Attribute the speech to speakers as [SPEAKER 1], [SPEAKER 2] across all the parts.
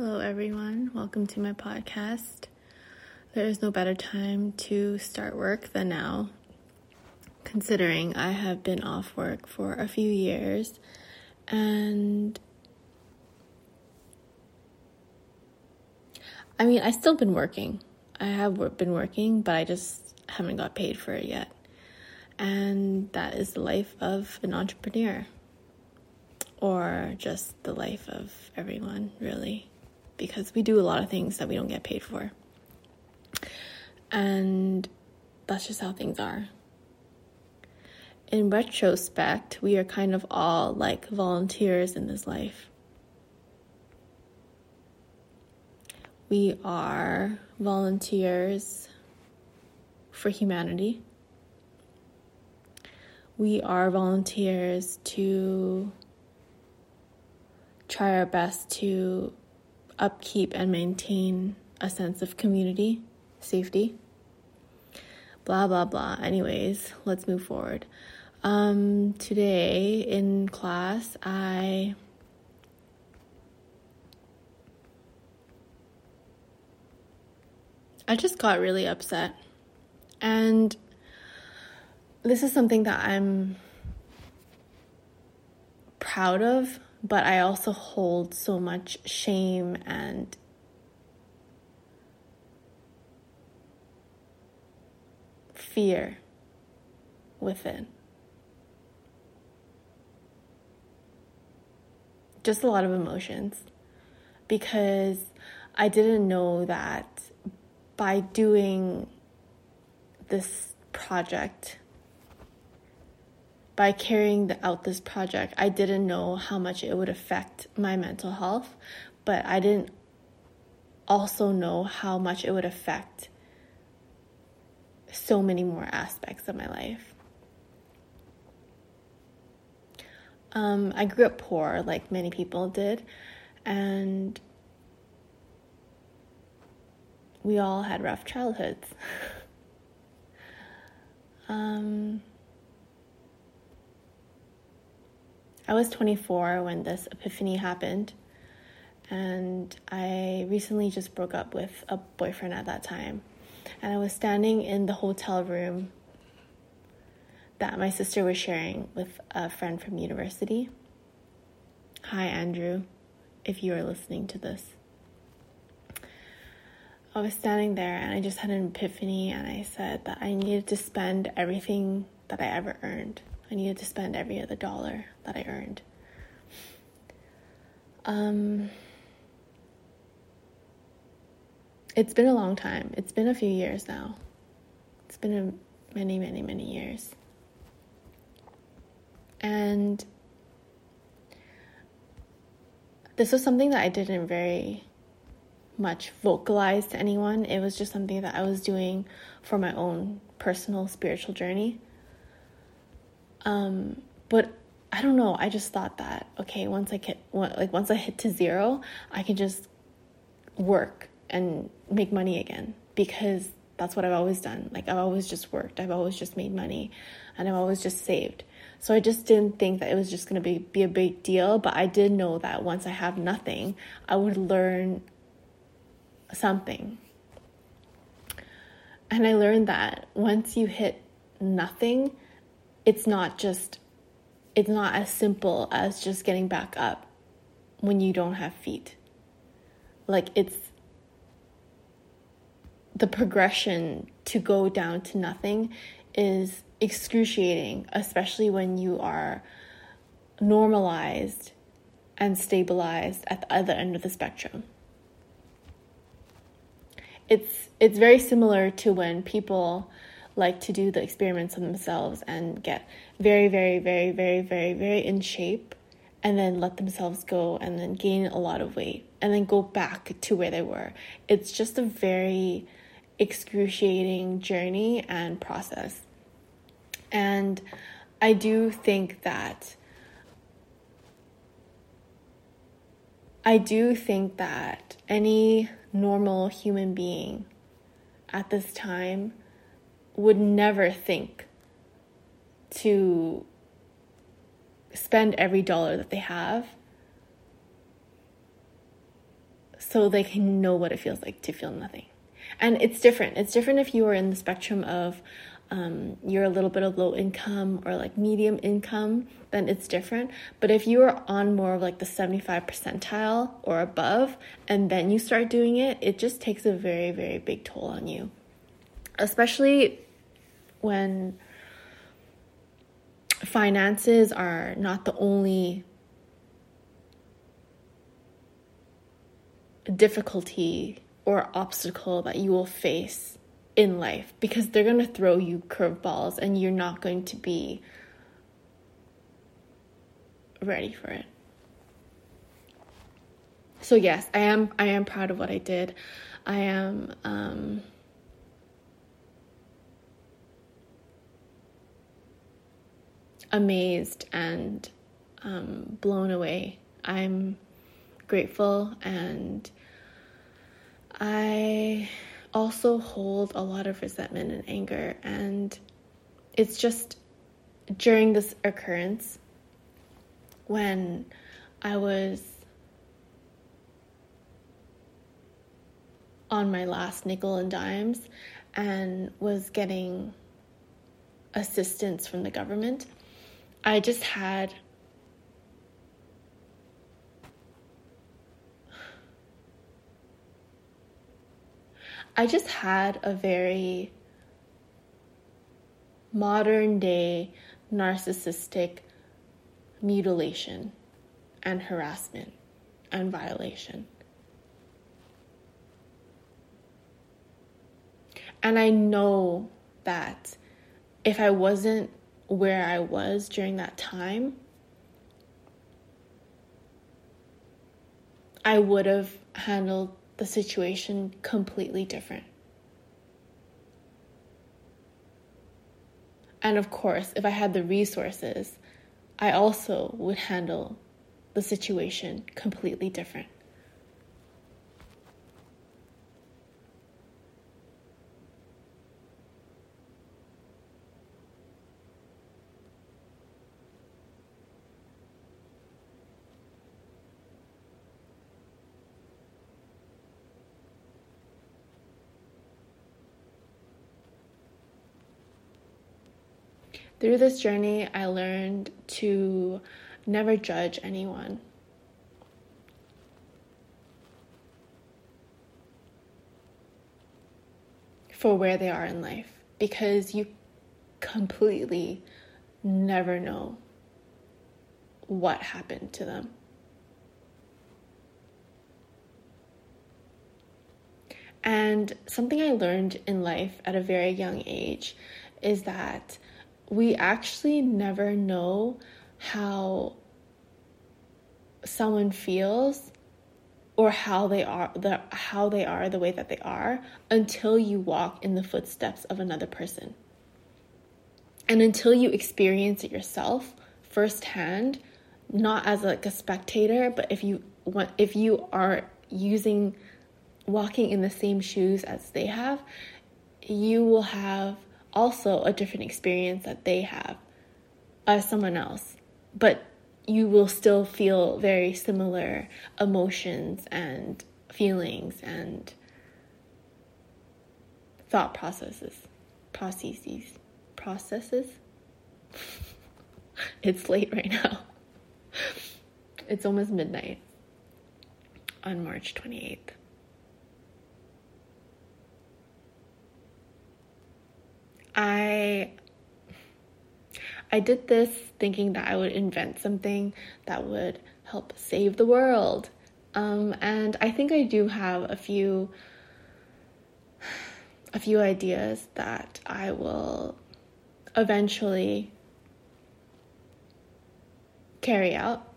[SPEAKER 1] Hello, everyone. Welcome to my podcast. There is no better time to start work than now, considering I have been off work for a few years and I mean, I've still been working. I have been working, but I just haven't got paid for it yet. And that is the life of an entrepreneur, or just the life of everyone, really because we do a lot of things that we don't get paid for. And that's just how things are. In retrospect, we are kind of all like volunteers in this life. We are volunteers for humanity. We are volunteers to try our best to upkeep and maintain a sense of community, safety. Blah, blah, blah. Anyways, let's move forward. Um, today in class, I. I just got really upset. And this is something that I'm proud of but I also hold so much shame and fear within. Just a lot of emotions because I didn't know that by doing this project by carrying out this project, I didn't know how much it would affect my mental health, but I didn't also know how much it would affect so many more aspects of my life. Um, I grew up poor, like many people did, and we all had rough childhoods. um, I was 24 when this epiphany happened, and I recently just broke up with a boyfriend at that time. And I was standing in the hotel room that my sister was sharing with a friend from university. Hi, Andrew, if you are listening to this. I was standing there and I just had an epiphany, and I said that I needed to spend everything that I ever earned I needed to spend every other dollar that I earned. Um, it's been a long time. It's been a few years now. It's been a many, many, many years. And this was something that I didn't very much vocalize to anyone. It was just something that I was doing for my own personal spiritual journey. Um, but I don't know. I just thought that okay, once I get like once I hit to zero, I can just work and make money again because that's what I've always done. Like I've always just worked. I've always just made money, and I've always just saved. So I just didn't think that it was just gonna be be a big deal. But I did know that once I have nothing, I would learn something. And I learned that once you hit nothing, it's not just it's not as simple as just getting back up when you don't have feet. Like it's the progression to go down to nothing is excruciating, especially when you are normalized and stabilized at the other end of the spectrum. It's it's very similar to when people like to do the experiments on themselves and get very, very, very, very, very, very in shape and then let themselves go and then gain a lot of weight and then go back to where they were. It's just a very excruciating journey and process. And I do think that I do think that any normal human being at this time would never think to spend every dollar that they have so they can know what it feels like to feel nothing. And it's different. It's different if you are in the spectrum of um, you're a little bit of low income or like medium income, then it's different. But if you are on more of like the 75 percentile or above, and then you start doing it, it just takes a very, very big toll on you. Especially when finances are not the only difficulty or obstacle that you will face in life because they're going to throw you curveballs and you're not going to be ready for it. So yes, I am I am proud of what I did. I am um amazed and um, blown away. I'm grateful and I also hold a lot of resentment and anger. And it's just during this occurrence when I was on my last nickel and dimes and was getting assistance from the government, I just had I just had a very modern day narcissistic mutilation and harassment and violation. And I know that if I wasn't where I was during that time, I would have handled the situation completely different. And of course, if I had the resources, I also would handle the situation completely different. Through this journey, I learned to never judge anyone. For where they are in life because you completely never know what happened to them. And something I learned in life at a very young age is that we actually never know how someone feels or how they are the how they are the way that they are until you walk in the footsteps of another person. And until you experience it yourself firsthand, not as like a spectator, but if you want if you are using walking in the same shoes as they have, you will have also a different experience that they have as someone else. But you will still feel very similar emotions and feelings and thought processes. Processes. Processes? it's late right now. It's almost midnight on March 28th. I I did this thinking that I would invent something that would help save the world. Um, and I think I do have a few a few ideas that I will eventually carry out.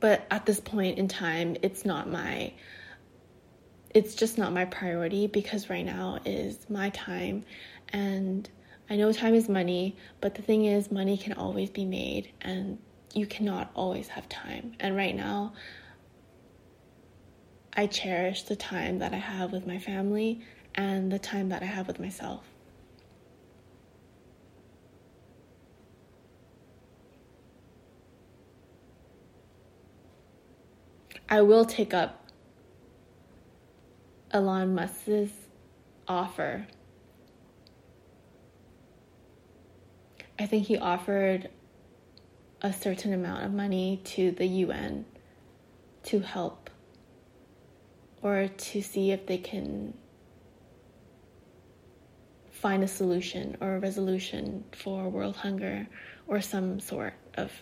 [SPEAKER 1] But at this point in time, it's not my it's just not my priority because right now is my time and I know time is money, but the thing is, money can always be made, and you cannot always have time. And right now, I cherish the time that I have with my family and the time that I have with myself. I will take up Elon Musk's offer. I think he offered a certain amount of money to the UN to help or to see if they can find a solution or a resolution for world hunger or some sort of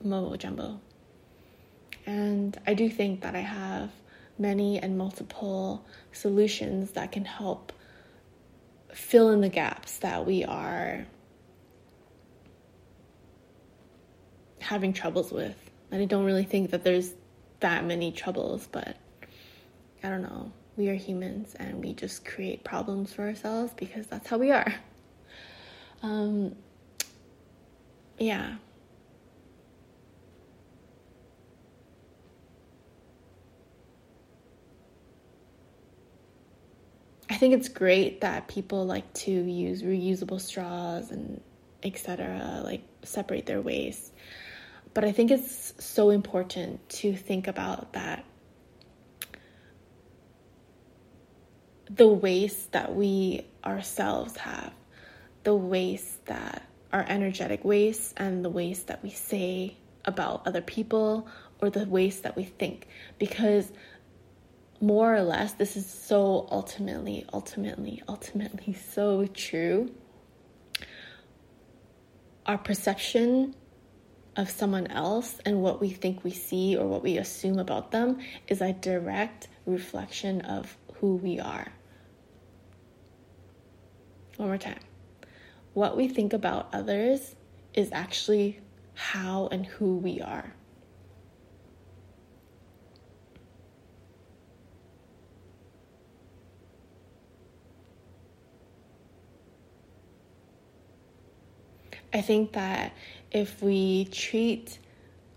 [SPEAKER 1] mumbo jumbo. And I do think that I have many and multiple solutions that can help fill in the gaps that we are having troubles with. And I don't really think that there's that many troubles, but I don't know. We are humans and we just create problems for ourselves because that's how we are. Um, yeah. I think it's great that people like to use reusable straws and etc. like separate their waste. But I think it's so important to think about that. The waste that we ourselves have, the waste that our energetic waste and the waste that we say about other people or the waste that we think. Because more or less this is so ultimately ultimately ultimately so true. Our perception of someone else and what we think we see or what we assume about them is a direct reflection of who we are. One more time. What we think about others is actually how and who we are. I think that if we treat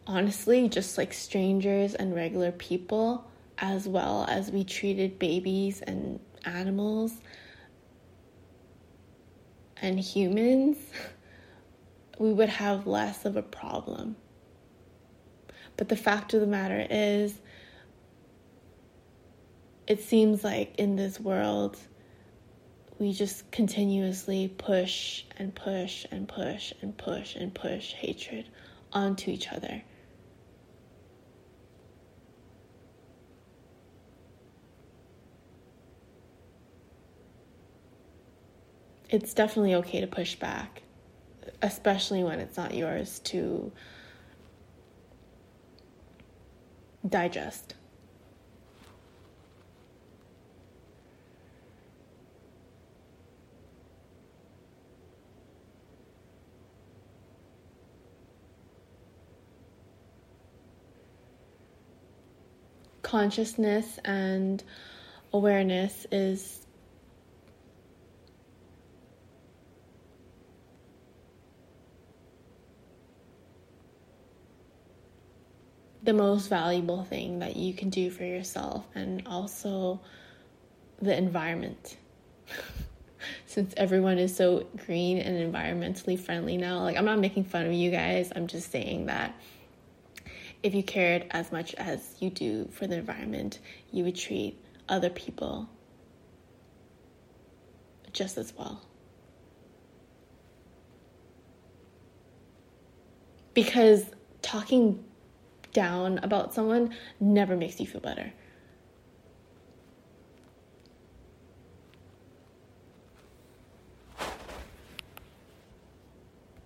[SPEAKER 1] honestly just like strangers and regular people as well as we treated babies and animals and humans, we would have less of a problem. But the fact of the matter is, it seems like in this world, we just continuously push and push and push and push and push hatred onto each other. It's definitely okay to push back, especially when it's not yours to digest. Consciousness and awareness is the most valuable thing that you can do for yourself and also the environment. Since everyone is so green and environmentally friendly now, like I'm not making fun of you guys, I'm just saying that if you cared as much as you do for the environment, you would treat other people just as well. Because talking down about someone never makes you feel better.